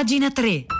pagina 3.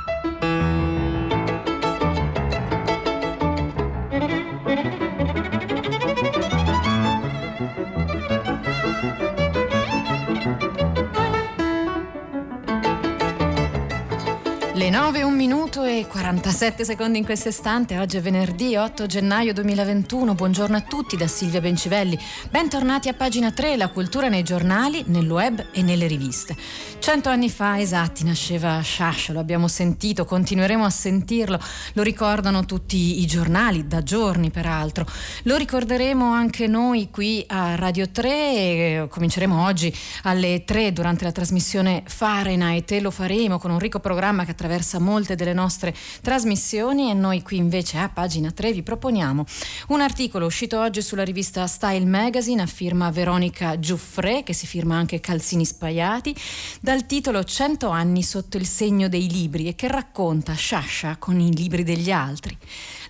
9, un minuto e 47 secondi in questo istante. Oggi è venerdì 8 gennaio 2021. Buongiorno a tutti da Silvia Bencivelli. Bentornati a pagina 3, la cultura nei giornali, nel web e nelle riviste. Cento anni fa, esatti, nasceva Sciascia, lo abbiamo sentito, continueremo a sentirlo. Lo ricordano tutti i giornali, da giorni peraltro. Lo ricorderemo anche noi qui a Radio 3 e cominceremo oggi alle 3 durante la trasmissione Fahrenheit e lo faremo con un ricco programma che attraversa molte delle nostre trasmissioni e noi qui invece a pagina 3 vi proponiamo un articolo uscito oggi sulla rivista Style Magazine a firma Veronica Giuffre che si firma anche Calzini Spaiati dal titolo 100 anni sotto il segno dei libri e che racconta Sciascia con i libri degli altri.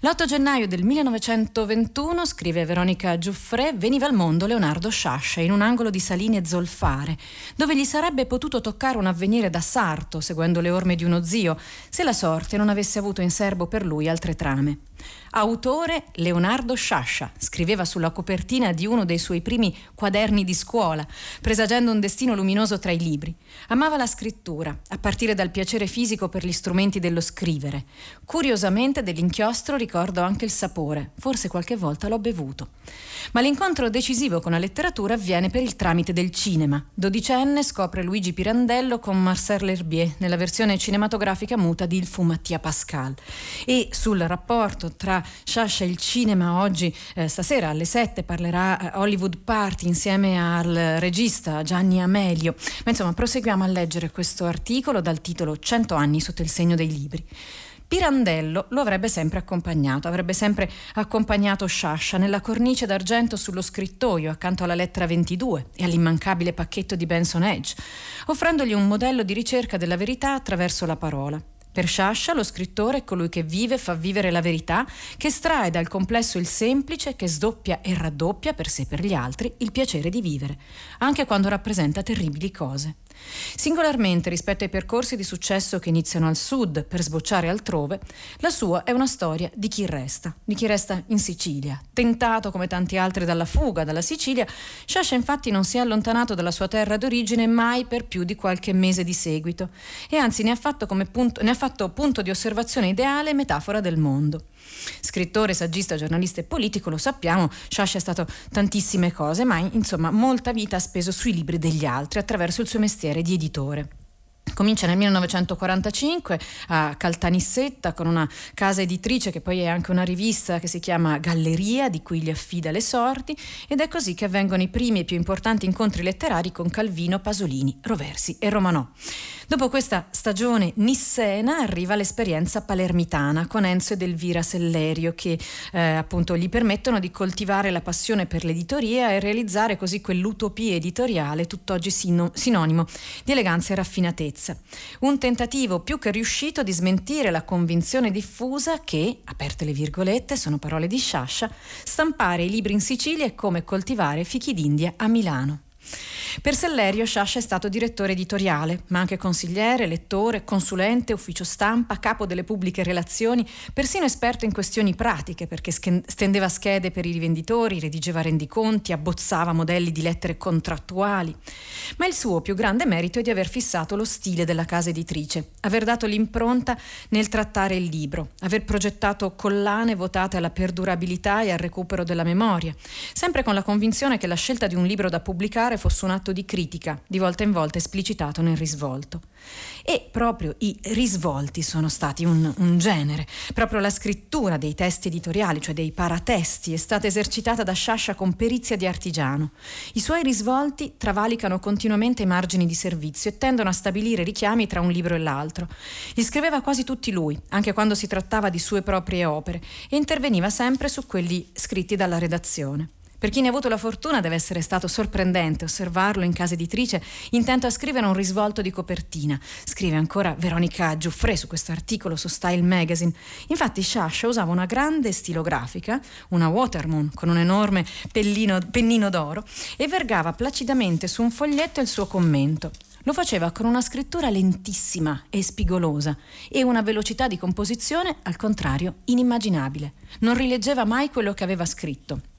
L'8 gennaio del 1921, scrive Veronica Giuffre, veniva al mondo Leonardo Sciascia in un angolo di saline zolfare, dove gli sarebbe potuto toccare un avvenire da sarto, seguendo le orme di uno zio, se la sorte non avesse avuto in serbo per lui altre trame. Autore Leonardo Sciascia, scriveva sulla copertina di uno dei suoi primi quaderni di scuola, presagendo un destino luminoso tra i libri. Amava la scrittura, a partire dal piacere fisico per gli strumenti dello scrivere. Curiosamente dell'inchiostro ricordo anche il sapore, forse qualche volta l'ho bevuto. Ma l'incontro decisivo con la letteratura avviene per il tramite del cinema. Dodicenne scopre Luigi Pirandello con Marcel L'Herbier nella versione cinematografica muta di Il fu Mattia Pascal. E sul rapporto tra E il cinema oggi, eh, stasera alle 7 parlerà eh, Hollywood Party insieme al regista Gianni Amelio. Ma insomma, proseguiamo a leggere questo articolo dal titolo 100 anni sotto il segno dei libri. Pirandello lo avrebbe sempre accompagnato, avrebbe sempre accompagnato Sciascia nella cornice d'argento sullo scrittoio accanto alla lettera 22 e all'immancabile pacchetto di Benson Edge, offrendogli un modello di ricerca della verità attraverso la parola. Per Sciascia lo scrittore è colui che vive e fa vivere la verità, che estrae dal complesso il semplice, che sdoppia e raddoppia per sé e per gli altri il piacere di vivere, anche quando rappresenta terribili cose. Singolarmente rispetto ai percorsi di successo che iniziano al sud per sbocciare altrove, la sua è una storia di chi resta, di chi resta in Sicilia. Tentato come tanti altri dalla fuga dalla Sicilia, Sciascia infatti non si è allontanato dalla sua terra d'origine mai per più di qualche mese di seguito e anzi ne ha fatto, punto, ne ha fatto punto di osservazione ideale e metafora del mondo. Scrittore, saggista, giornalista e politico, lo sappiamo, Sciascia è stato tantissime cose, ma insomma molta vita ha speso sui libri degli altri attraverso il suo mestiere di editore. Comincia nel 1945 a Caltanissetta con una casa editrice che poi è anche una rivista che si chiama Galleria di cui gli affida le sorti ed è così che avvengono i primi e più importanti incontri letterari con Calvino, Pasolini, Roversi e Romanò. Dopo questa stagione nissena arriva l'esperienza palermitana con Enzo ed Elvira Sellerio che eh, appunto gli permettono di coltivare la passione per l'editoria e realizzare così quell'utopia editoriale tutt'oggi sino- sinonimo di eleganza e raffinatezza. Un tentativo più che riuscito di smentire la convinzione diffusa che, aperte le virgolette, sono parole di Sciascia, stampare i libri in Sicilia è come coltivare fichi d'India a Milano. Per Sellerio Sciascia è stato direttore editoriale, ma anche consigliere, lettore, consulente, ufficio stampa, capo delle pubbliche relazioni, persino esperto in questioni pratiche, perché stendeva schede per i rivenditori, redigeva rendiconti, abbozzava modelli di lettere contrattuali. Ma il suo più grande merito è di aver fissato lo stile della casa editrice, aver dato l'impronta nel trattare il libro, aver progettato collane votate alla perdurabilità e al recupero della memoria, sempre con la convinzione che la scelta di un libro da pubblicare fosse un atto di critica, di volta in volta esplicitato nel risvolto. E proprio i risvolti sono stati un, un, genere. Proprio la scrittura dei testi editoriali, cioè dei paratesti, è stata esercitata da Sciascia con perizia di artigiano. I suoi risvolti travalicano continuamente i margini di servizio e tendono a stabilire richiami tra un libro e l'altro. Li scriveva quasi tutti lui, anche quando si trattava di sue proprie opere, e interveniva sempre su quelli scritti dalla redazione. Per chi ne ha avuto la fortuna deve essere stato sorprendente osservarlo in casa editrice intento a scrivere un risvolto di copertina. Scrive ancora Veronica Giuffre su questo articolo su Style Magazine. Infatti Sciascia usava una grande stilografica, una Watermoon con un enorme pellino, pennino d'oro e vergava placidamente su un foglietto il suo commento. Lo faceva con una scrittura lentissima e spigolosa e una velocità di composizione, al contrario, inimmaginabile. Non rileggeva mai quello che aveva scritto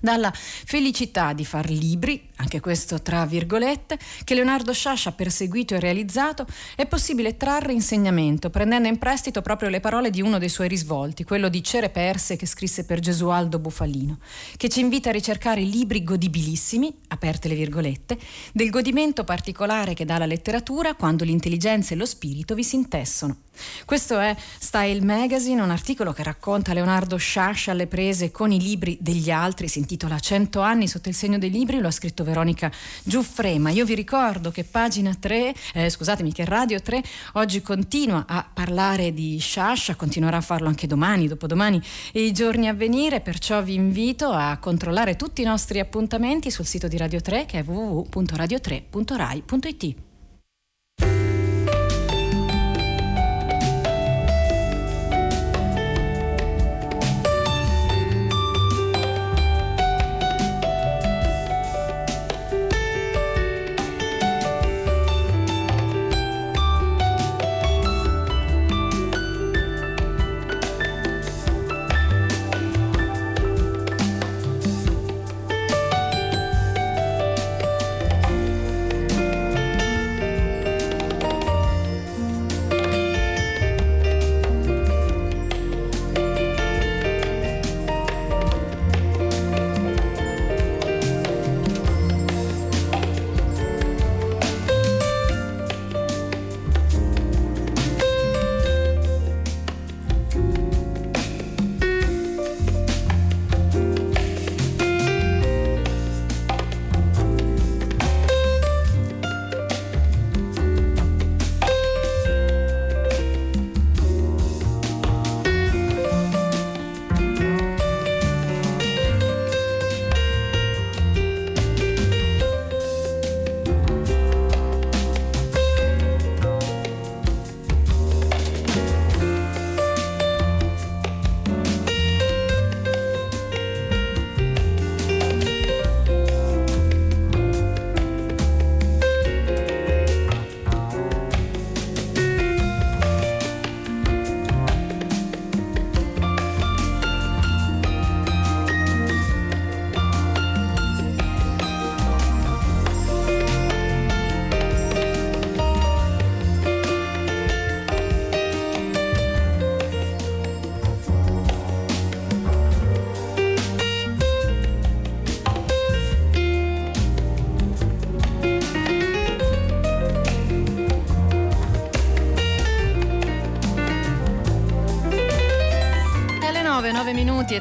dalla felicità di far libri, anche questo tra virgolette, che Leonardo Sciascia ha perseguito e realizzato, è possibile trarre insegnamento, prendendo in prestito proprio le parole di uno dei suoi risvolti, quello di Cere Perse che scrisse per Gesualdo Bufalino, che ci invita a ricercare libri godibilissimi, aperte le virgolette, del godimento particolare che dà la letteratura quando l'intelligenza e lo spirito vi si intessono. Questo è Style Magazine, un articolo che racconta Leonardo Sciascia alle prese con i libri degli altri, si intitola 100 anni sotto il segno dei libri, lo ha scritto Veronica Giuffrema. Io vi ricordo che pagina 3, eh, scusatemi, che Radio 3 oggi continua a parlare di Sciascia, continuerà a farlo anche domani, dopodomani e i giorni a venire, perciò vi invito a controllare tutti i nostri appuntamenti sul sito di Radio 3 che è www.radio3.rai.it.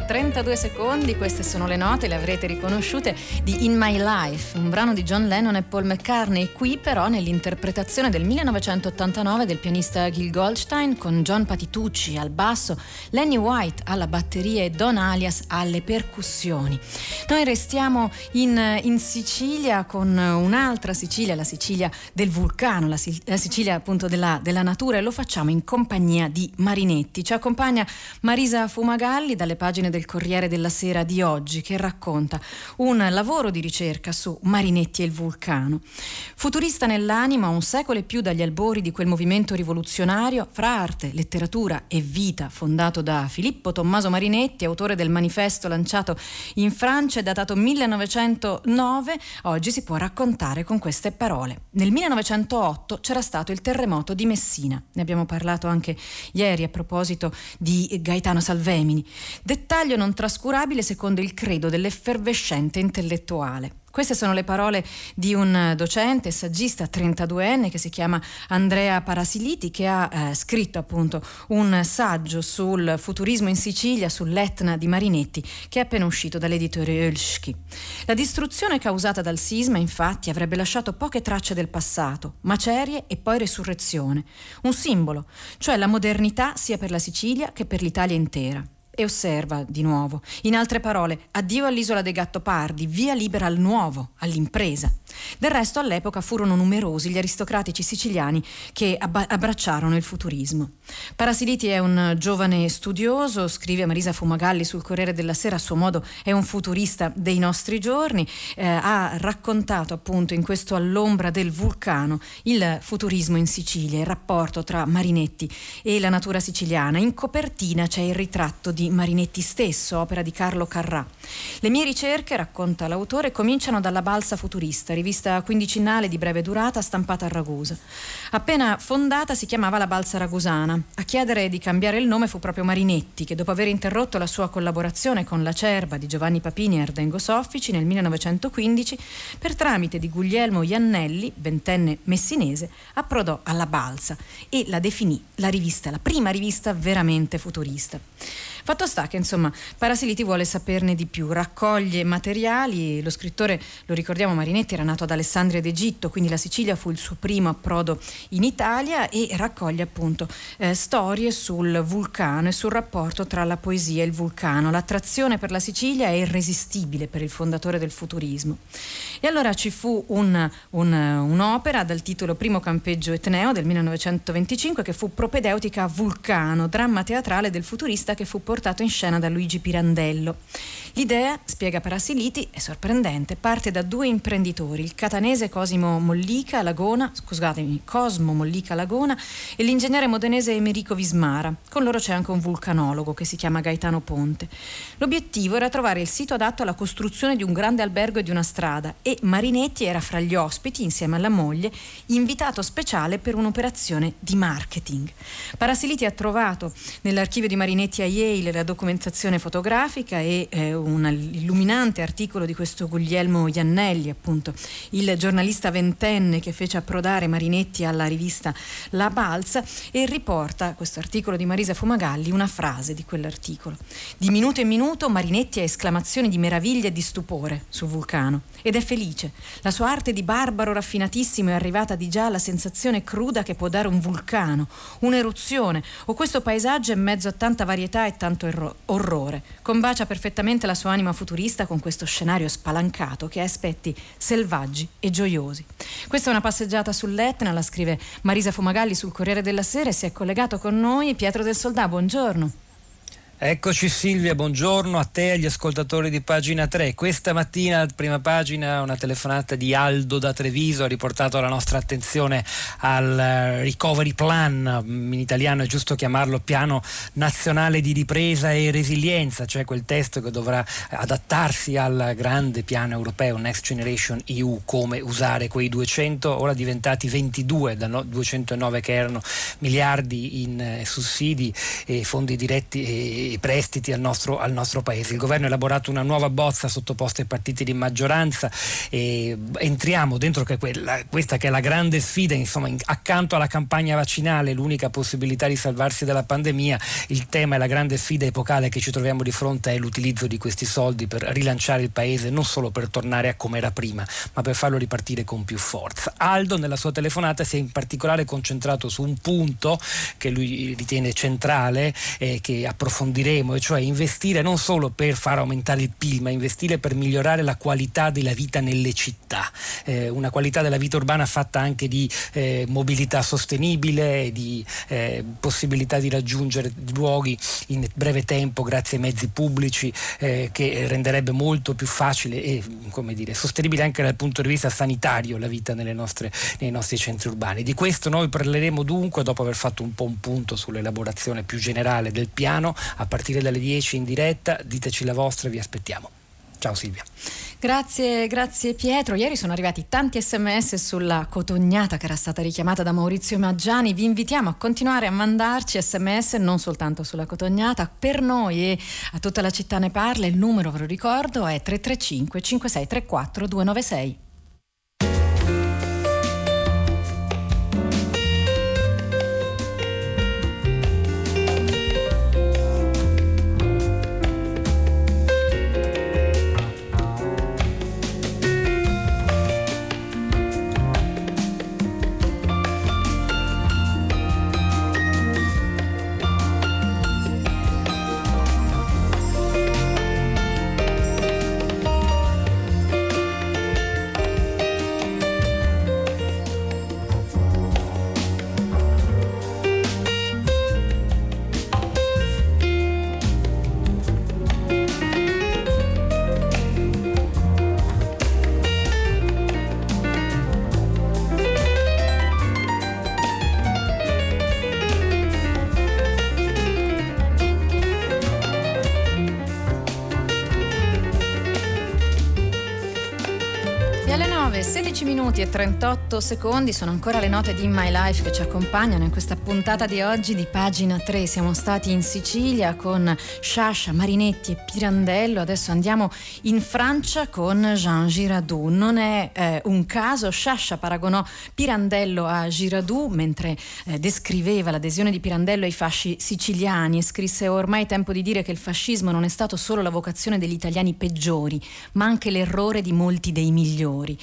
32 secondi, queste sono le note, le avrete riconosciute, di In My Life, un brano di John Lennon e Paul McCartney, qui però nell'interpretazione del 1989 del pianista Gil Goldstein con John Patitucci al basso, Lenny White alla batteria e Don Alias alle percussioni. Noi restiamo in, in Sicilia con un'altra Sicilia, la Sicilia del vulcano, la, Sicilia appunto della, della natura e lo facciamo in compagnia di Marinetti. Ci accompagna Marisa Fumagalli dalle pagine del Corriere della Sera di oggi che racconta un lavoro di ricerca su Marinetti e il vulcano. Futurista nell'anima, un secolo e più dagli albori di quel movimento rivoluzionario fra arte, letteratura e vita fondato da Filippo Tommaso Marinetti, autore del manifesto lanciato in Francia e datato 1909, oggi si può raccontare con queste parole. Nel 1908 c'era stato il terremoto di Messina, ne abbiamo parlato anche ieri a proposito di Gaetano Salvemini. Dettaglio non trascurabile secondo il credo dell'effervescente intellettuale. Queste sono le parole di un docente, saggista 32enne che si chiama Andrea Parasiliti che ha eh, scritto appunto un saggio sul futurismo in Sicilia, sull'Etna di Marinetti che è appena uscito dall'editore Ölschi. La distruzione causata dal sisma infatti avrebbe lasciato poche tracce del passato, macerie e poi resurrezione, un simbolo, cioè la modernità sia per la Sicilia che per l'Italia intera e osserva di nuovo. In altre parole, addio all'isola dei Gattopardi, via libera al nuovo, all'impresa. Del resto all'epoca furono numerosi gli aristocratici siciliani che abba- abbracciarono il futurismo. Parasiliti è un giovane studioso, scrive Marisa Fumagalli sul Corriere della Sera, a suo modo è un futurista dei nostri giorni, eh, ha raccontato appunto in questo All'ombra del vulcano il futurismo in Sicilia, il rapporto tra Marinetti e la natura siciliana. In copertina c'è il ritratto di Marinetti stesso, opera di Carlo Carrà. Le mie ricerche, racconta l'autore, cominciano dalla balsa futurista, rivista quindicinale di breve durata stampata a Ragusa. Appena fondata si chiamava la balsa ragusana. A chiedere di cambiare il nome fu proprio Marinetti, che dopo aver interrotto la sua collaborazione con La Cerba di Giovanni Papini e Ardengo Soffici nel 1915, per tramite di Guglielmo Iannelli, ventenne messinese, approdò alla balsa e la definì la rivista, la prima rivista veramente futurista. Fatto sta che insomma Parasiliti vuole saperne di più, raccoglie materiali, lo scrittore, lo ricordiamo, Marinetti era nato ad Alessandria d'Egitto, quindi la Sicilia fu il suo primo approdo in Italia e raccoglie appunto eh, storie sul vulcano e sul rapporto tra la poesia e il vulcano. L'attrazione per la Sicilia è irresistibile per il fondatore del futurismo. E allora ci fu un, un, un'opera dal titolo Primo campeggio etneo del 1925 che fu propedeutica a Vulcano, dramma teatrale del futurista che fu portato in scena da Luigi Pirandello. L'idea, spiega Parasiliti, è sorprendente, parte da due imprenditori, il catanese Cosimo Mollica Lagona, scusatemi, Cosmo Mollica Lagona e l'ingegnere modenese Emerico Vismara. Con loro c'è anche un vulcanologo che si chiama Gaetano Ponte. L'obiettivo era trovare il sito adatto alla costruzione di un grande albergo e di una strada e Marinetti era fra gli ospiti, insieme alla moglie, invitato speciale per un'operazione di marketing. Parasiliti ha trovato nell'archivio di Marinetti a Yale Yale la documentazione fotografica e eh, un illuminante articolo di questo Guglielmo Iannelli, appunto, il giornalista ventenne che fece approdare Marinetti alla rivista La Balza e riporta questo articolo di Marisa Fumagalli una frase di quell'articolo. Di minuto in minuto Marinetti ha esclamazioni di meraviglia e di stupore sul vulcano ed è felice. La sua arte di barbaro raffinatissimo è arrivata di già alla sensazione cruda che può dare un vulcano, un'eruzione o questo paesaggio in mezzo a tanta varietà e tanto erro- orrore. Combacia perfettamente la sua anima futurista con questo scenario spalancato che ha aspetti selvaggi e gioiosi. Questa è una passeggiata sull'Etna, la scrive Marisa Fumagalli sul Corriere della Sera e si è collegato con noi Pietro del Soldà. Buongiorno. Eccoci Silvia, buongiorno a te e agli ascoltatori di pagina 3. Questa mattina, prima pagina, una telefonata di Aldo da Treviso ha riportato la nostra attenzione al eh, recovery plan, in italiano è giusto chiamarlo piano nazionale di ripresa e resilienza, cioè quel testo che dovrà adattarsi al grande piano europeo Next Generation EU, come usare quei 200, ora diventati 22 da 209 che erano miliardi in eh, sussidi e fondi diretti e i prestiti al nostro, al nostro, paese. Il governo ha elaborato una nuova bozza sottoposta ai partiti di maggioranza e entriamo dentro che quella, questa che è la grande sfida, insomma, in, accanto alla campagna vaccinale, l'unica possibilità di salvarsi dalla pandemia, il tema e la grande sfida epocale che ci troviamo di fronte è l'utilizzo di questi soldi per rilanciare il paese, non solo per tornare a come era prima, ma per farlo ripartire con più forza. Aldo nella sua telefonata si è in particolare concentrato su un punto che lui ritiene centrale e che approfondisce diremo, e cioè investire non solo per far aumentare il PIL, ma investire per migliorare la qualità della vita nelle città, eh, una qualità della vita urbana fatta anche di eh, mobilità sostenibile, di eh, possibilità di raggiungere luoghi in breve tempo grazie ai mezzi pubblici, eh, che renderebbe molto più facile e dire, sostenibile anche dal punto di vista sanitario la vita nostre, nei nostri centri urbani. Di questo noi parleremo dunque dopo aver fatto un po' un punto sull'elaborazione più generale del piano, a partire dalle 10 in diretta, diteci la vostra, vi aspettiamo. Ciao Silvia. Grazie, grazie Pietro. Ieri sono arrivati tanti sms sulla cotognata che era stata richiamata da Maurizio Maggiani. Vi invitiamo a continuare a mandarci sms non soltanto sulla cotognata. Per noi e a tutta la città ne parla. Il numero, ve lo ricordo, è 335 5634 296. E 38 secondi sono ancora le note di My Life che ci accompagnano in questa puntata di oggi di pagina 3. Siamo stati in Sicilia con Sciascia, Marinetti e Pirandello, adesso andiamo in Francia con Jean Girardot. Non è eh, un caso, Sciascia paragonò Pirandello a Girardot mentre eh, descriveva l'adesione di Pirandello ai fasci siciliani e scrisse ormai tempo di dire che il fascismo non è stato solo la vocazione degli italiani peggiori, ma anche l'errore di molti dei migliori.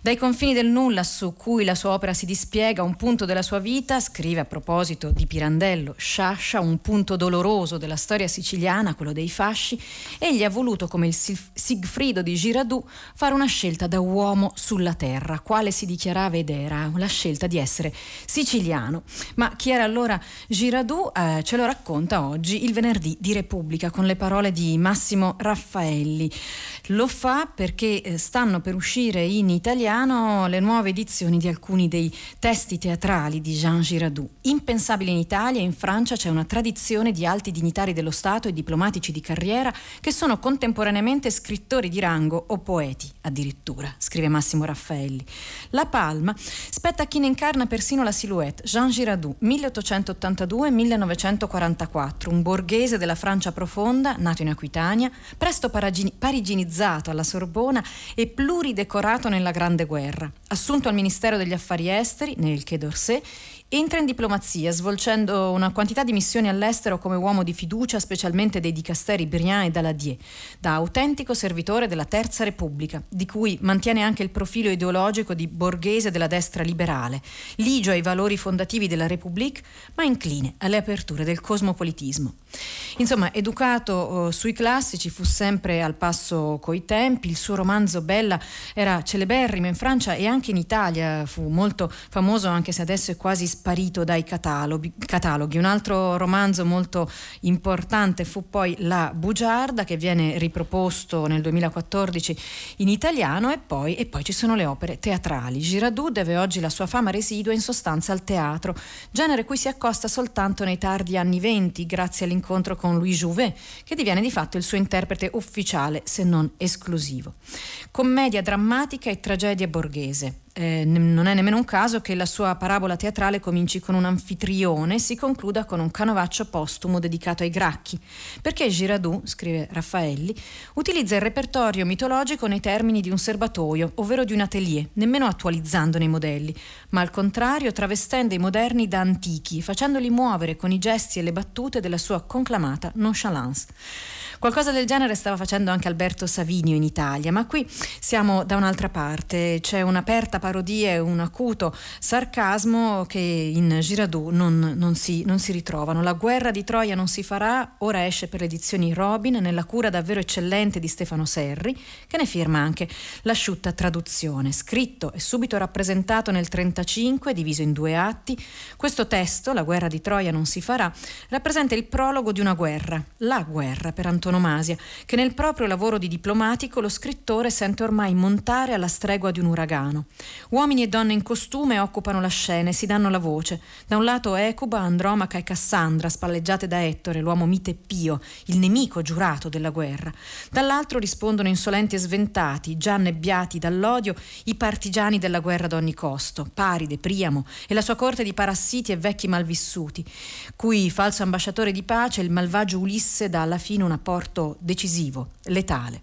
Dai confini del nulla su cui la sua opera si dispiega, un punto della sua vita, scrive a proposito di Pirandello, Sciascia, un punto doloroso della storia siciliana, quello dei fasci, egli ha voluto, come il Sigfrido di Girardot, fare una scelta da uomo sulla terra, quale si dichiarava ed era la scelta di essere siciliano. Ma chi era allora Girardot eh, ce lo racconta oggi il venerdì di Repubblica con le parole di Massimo Raffaelli. Lo fa perché eh, stanno per uscire in italiano le nuove edizioni di alcuni dei testi teatrali di Jean Girardot. Impensabile in Italia e in Francia c'è una tradizione di alti dignitari dello Stato e diplomatici di carriera che sono contemporaneamente scrittori di rango o poeti addirittura, scrive Massimo Raffaelli. La palma spetta a chi ne incarna persino la silhouette, Jean Girardot, 1882-1944, un borghese della Francia profonda, nato in Aquitania, presto pariginizzato naturalizzato alla Sorbona e pluridecorato nella Grande Guerra. Assunto al Ministero degli Affari Esteri, nel Quai d'Orsay, Entra in diplomazia, svolgendo una quantità di missioni all'estero come uomo di fiducia, specialmente dei dicasteri Briand e Daladier, da autentico servitore della Terza Repubblica, di cui mantiene anche il profilo ideologico di borghese della destra liberale, ligio ai valori fondativi della Repubblica, ma incline alle aperture del cosmopolitismo. Insomma, educato oh, sui classici, fu sempre al passo coi tempi, il suo romanzo Bella era celeberrimo in Francia e anche in Italia, fu molto famoso anche se adesso è quasi sparito dai cataloghi, cataloghi. Un altro romanzo molto importante fu poi La Bugiarda che viene riproposto nel 2014 in italiano e poi, e poi ci sono le opere teatrali. Girardot deve oggi la sua fama residua in sostanza al teatro, genere cui si accosta soltanto nei tardi anni venti grazie all'incontro con Louis Jouvet che diviene di fatto il suo interprete ufficiale se non esclusivo. Commedia drammatica e tragedia borghese. Eh, non è nemmeno un caso che la sua parabola teatrale cominci con un anfitrione e si concluda con un canovaccio postumo dedicato ai gracchi, perché Girardot, scrive Raffaelli, utilizza il repertorio mitologico nei termini di un serbatoio, ovvero di un atelier, nemmeno attualizzandone i modelli, ma al contrario travestendo i moderni da antichi, facendoli muovere con i gesti e le battute della sua conclamata nonchalance. Qualcosa del genere stava facendo anche Alberto Savinio in Italia, ma qui siamo da un'altra parte, c'è un'aperta parodia e un acuto sarcasmo che in Girardot non, non, si, non si ritrovano. La guerra di Troia non si farà, ora esce per le edizioni Robin, nella cura davvero eccellente di Stefano Serri, che ne firma anche l'asciutta traduzione. Scritto e subito rappresentato nel 1935, diviso in due atti, questo testo, La guerra di Troia non si farà, rappresenta il prologo di una guerra, la guerra per antonomasia, che nel proprio lavoro di diplomatico lo scrittore sente ormai montare alla stregua di un uragano. Uomini e donne in costume occupano la scena e si danno la voce. Da un lato Ecuba, Andromaca e Cassandra, spalleggiate da Ettore, l'uomo mite pio, il nemico giurato della guerra. Dall'altro rispondono insolenti e sventati, già nebbiati dall'odio, i partigiani della guerra d'ogni costo, Paride, Priamo e la sua corte di parassiti e vecchi malvissuti, cui falso ambasciatore di pace il malvagio Ulisse dà alla fine una porta rapporto decisivo, letale.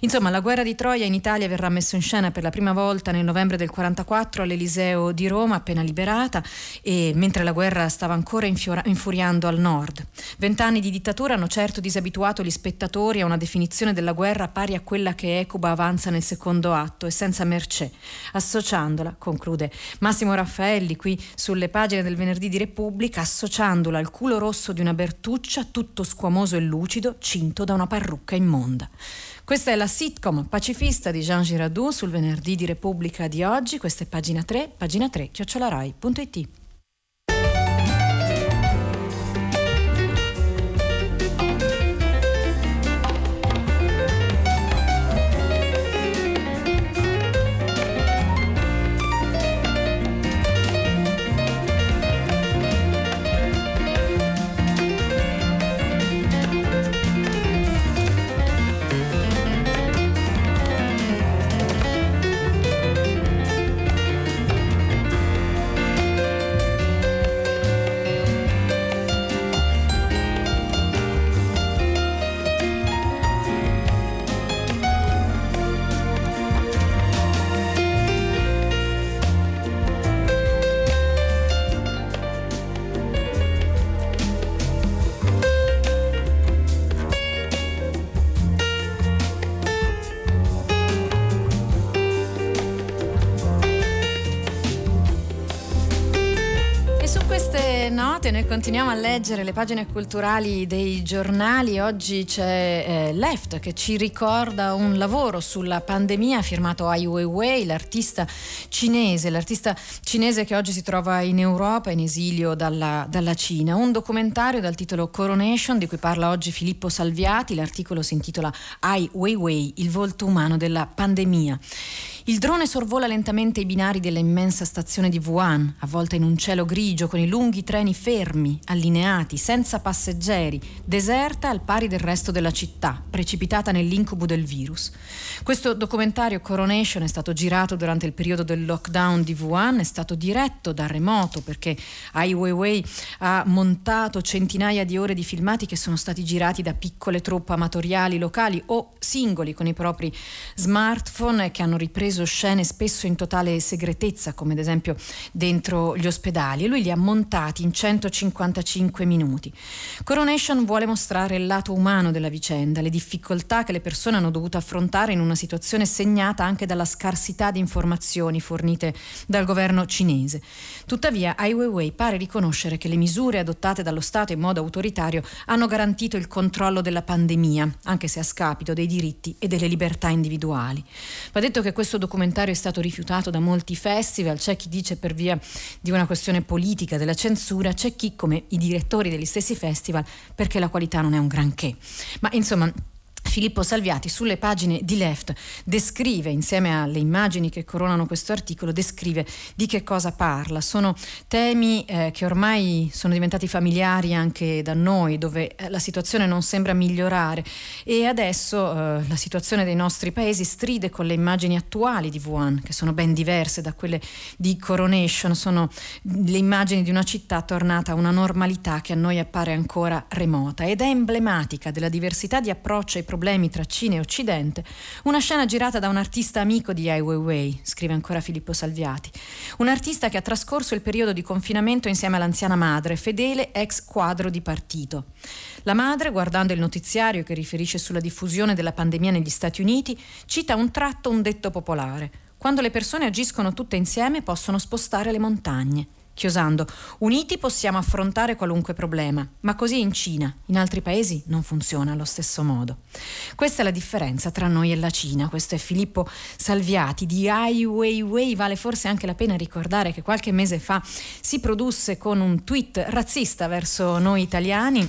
Insomma, la guerra di Troia in Italia verrà messa in scena per la prima volta nel novembre del 44 all'Eliseo di Roma, appena liberata, e mentre la guerra stava ancora infiora- infuriando al nord. Vent'anni di dittatura hanno certo disabituato gli spettatori a una definizione della guerra pari a quella che Ecuba avanza nel secondo atto e senza mercé, associandola, conclude Massimo Raffaelli qui sulle pagine del venerdì di Repubblica, associandola al culo rosso di una Bertuccia tutto squamoso e lucido, cinto da una parrucca immonda. Questa è la sitcom pacifista di Jean Girardot sul venerdì di Repubblica di oggi. Questa è pagina 3, pagina 3, chiocciolarai.it. continuiamo a leggere le pagine culturali dei giornali. Oggi c'è eh, Left che ci ricorda un lavoro sulla pandemia firmato Ai Weiwei, l'artista cinese, l'artista cinese che oggi si trova in Europa in esilio dalla, dalla Cina. Un documentario dal titolo Coronation di cui parla oggi Filippo Salviati. L'articolo si intitola Ai Weiwei, il volto umano della pandemia. Il drone sorvola lentamente i binari della immensa stazione di Wuhan, avvolta in un cielo grigio con i lunghi treni fermi, allineati, senza passeggeri, deserta al pari del resto della città, precipitata nell'incubo del virus. Questo documentario Coronation è stato girato durante il periodo del lockdown di Wuhan, è stato diretto da remoto perché Ai Weiwei ha montato centinaia di ore di filmati che sono stati girati da piccole truppe amatoriali locali o singoli con i propri smartphone che hanno ripreso ripreso scene spesso in totale segretezza, come ad esempio dentro gli ospedali, e lui li ha montati in 155 minuti. Coronation vuole mostrare il lato umano della vicenda, le difficoltà che le persone hanno dovuto affrontare in una situazione segnata anche dalla scarsità di informazioni fornite dal governo cinese. Tuttavia, Ai Weiwei pare riconoscere che le misure adottate dallo Stato in modo autoritario hanno garantito il controllo della pandemia, anche se a scapito dei diritti e delle libertà individuali. Va detto che questo documentario è stato rifiutato da molti festival, c'è chi dice per via di una questione politica della censura, c'è chi come i direttori degli stessi festival perché la qualità non è un granché. Ma insomma Filippo Salviati sulle pagine di Left descrive, insieme alle immagini che coronano questo articolo, descrive di che cosa parla. Sono temi eh, che ormai sono diventati familiari anche da noi, dove eh, la situazione non sembra migliorare. E adesso eh, la situazione dei nostri paesi stride con le immagini attuali di Wuhan, che sono ben diverse da quelle di Coronation, sono le immagini di una città tornata a una normalità che a noi appare ancora remota. Ed è emblematica della diversità di approccio ai problemi problemi tra Cina e Occidente, una scena girata da un artista amico di Ai Weiwei, scrive ancora Filippo Salviati. Un artista che ha trascorso il periodo di confinamento insieme all'anziana madre, fedele ex quadro di partito. La madre, guardando il notiziario che riferisce sulla diffusione della pandemia negli Stati Uniti, cita un tratto un detto popolare. Quando le persone agiscono tutte insieme possono spostare le montagne chiosando, uniti possiamo affrontare qualunque problema, ma così in Cina, in altri paesi non funziona allo stesso modo. Questa è la differenza tra noi e la Cina, questo è Filippo Salviati di Ai Weiwei, vale forse anche la pena ricordare che qualche mese fa si produsse con un tweet razzista verso noi italiani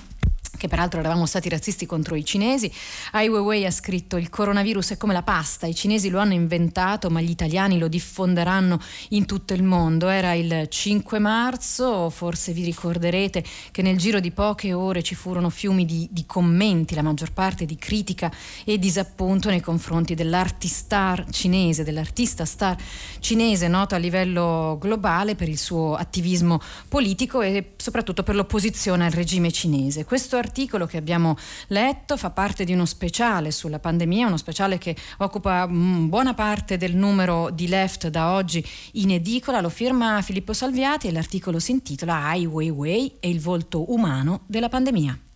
che peraltro eravamo stati razzisti contro i cinesi. Ai Weiwei ha scritto il coronavirus è come la pasta, i cinesi lo hanno inventato ma gli italiani lo diffonderanno in tutto il mondo. Era il 5 marzo, forse vi ricorderete che nel giro di poche ore ci furono fiumi di, di commenti, la maggior parte di critica e disappunto nei confronti dell'artistar cinese, dell'artista star cinese noto a livello globale per il suo attivismo politico e soprattutto per l'opposizione al regime cinese. Questo articolo che abbiamo letto fa parte di uno speciale sulla pandemia, uno speciale che occupa mm, buona parte del numero di Left da oggi in edicola, lo firma Filippo Salviati e l'articolo si intitola Ai Weiwei e il volto umano della pandemia.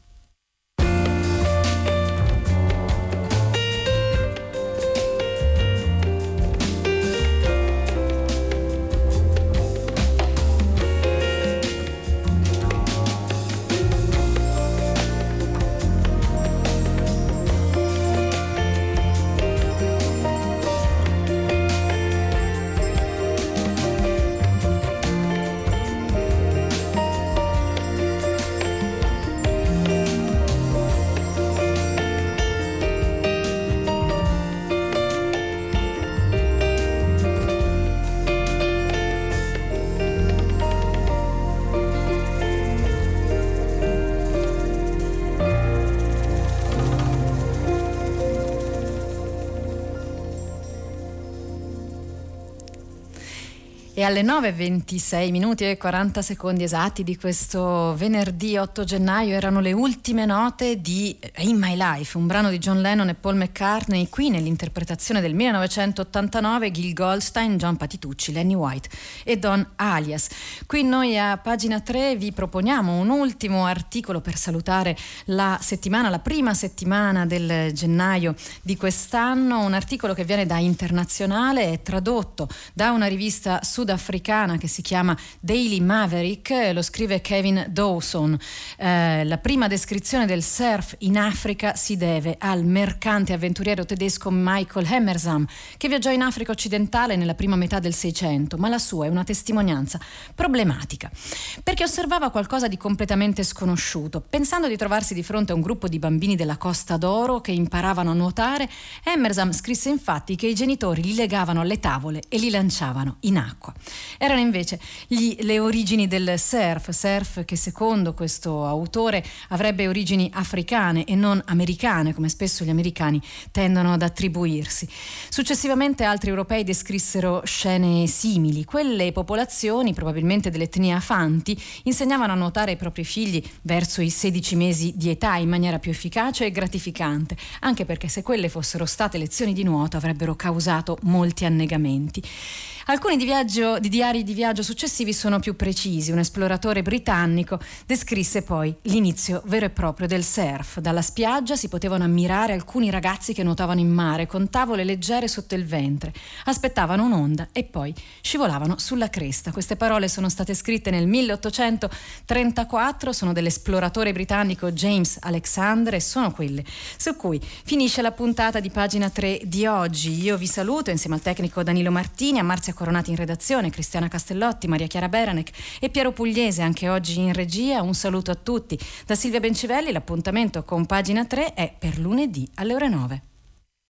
E alle 9.26 minuti e 40 secondi esatti di questo venerdì 8 gennaio erano le ultime note di In My Life, un brano di John Lennon e Paul McCartney, qui nell'interpretazione del 1989 Gil Goldstein, John Patitucci, Lenny White e Don Alias. Qui noi a pagina 3 vi proponiamo un ultimo articolo per salutare la settimana, la prima settimana del gennaio di quest'anno, un articolo che viene da Internazionale, è tradotto da una rivista sud sudafricana che si chiama Daily Maverick, lo scrive Kevin Dawson. Eh, la prima descrizione del surf in Africa si deve al mercante avventuriero tedesco Michael Hammersam, che viaggiò in Africa occidentale nella prima metà del Seicento, ma la sua è una testimonianza problematica, perché osservava qualcosa di completamente sconosciuto. Pensando di trovarsi di fronte a un gruppo di bambini della Costa d'Oro che imparavano a nuotare, Emerson scrisse infatti che i genitori li legavano alle tavole e li lanciavano in acqua. Erano invece gli, le origini del surf, surf che secondo questo autore avrebbe origini africane e non americane, come spesso gli americani tendono ad attribuirsi. Successivamente altri europei descrissero scene simili. Quelle popolazioni, probabilmente dell'etnia Fanti, insegnavano a nuotare ai propri figli verso i 16 mesi di età in maniera più efficace e gratificante, anche perché se quelle fossero state lezioni di nuoto avrebbero causato molti annegamenti. Alcuni di, viaggio, di diari di viaggio successivi sono più precisi. Un esploratore britannico descrisse poi l'inizio vero e proprio del surf. Dalla spiaggia si potevano ammirare alcuni ragazzi che nuotavano in mare con tavole leggere sotto il ventre, aspettavano un'onda e poi scivolavano sulla cresta. Queste parole sono state scritte nel 1834, sono dell'esploratore britannico James Alexander e sono quelle su cui finisce la puntata di pagina 3 di oggi. Io vi saluto insieme al tecnico Danilo Martini, a Marzia Coronati in redazione, Cristiana Castellotti, Maria Chiara Beranec e Piero Pugliese anche oggi in regia. Un saluto a tutti. Da Silvia Bencivelli l'appuntamento con pagina 3 è per lunedì alle ore 9.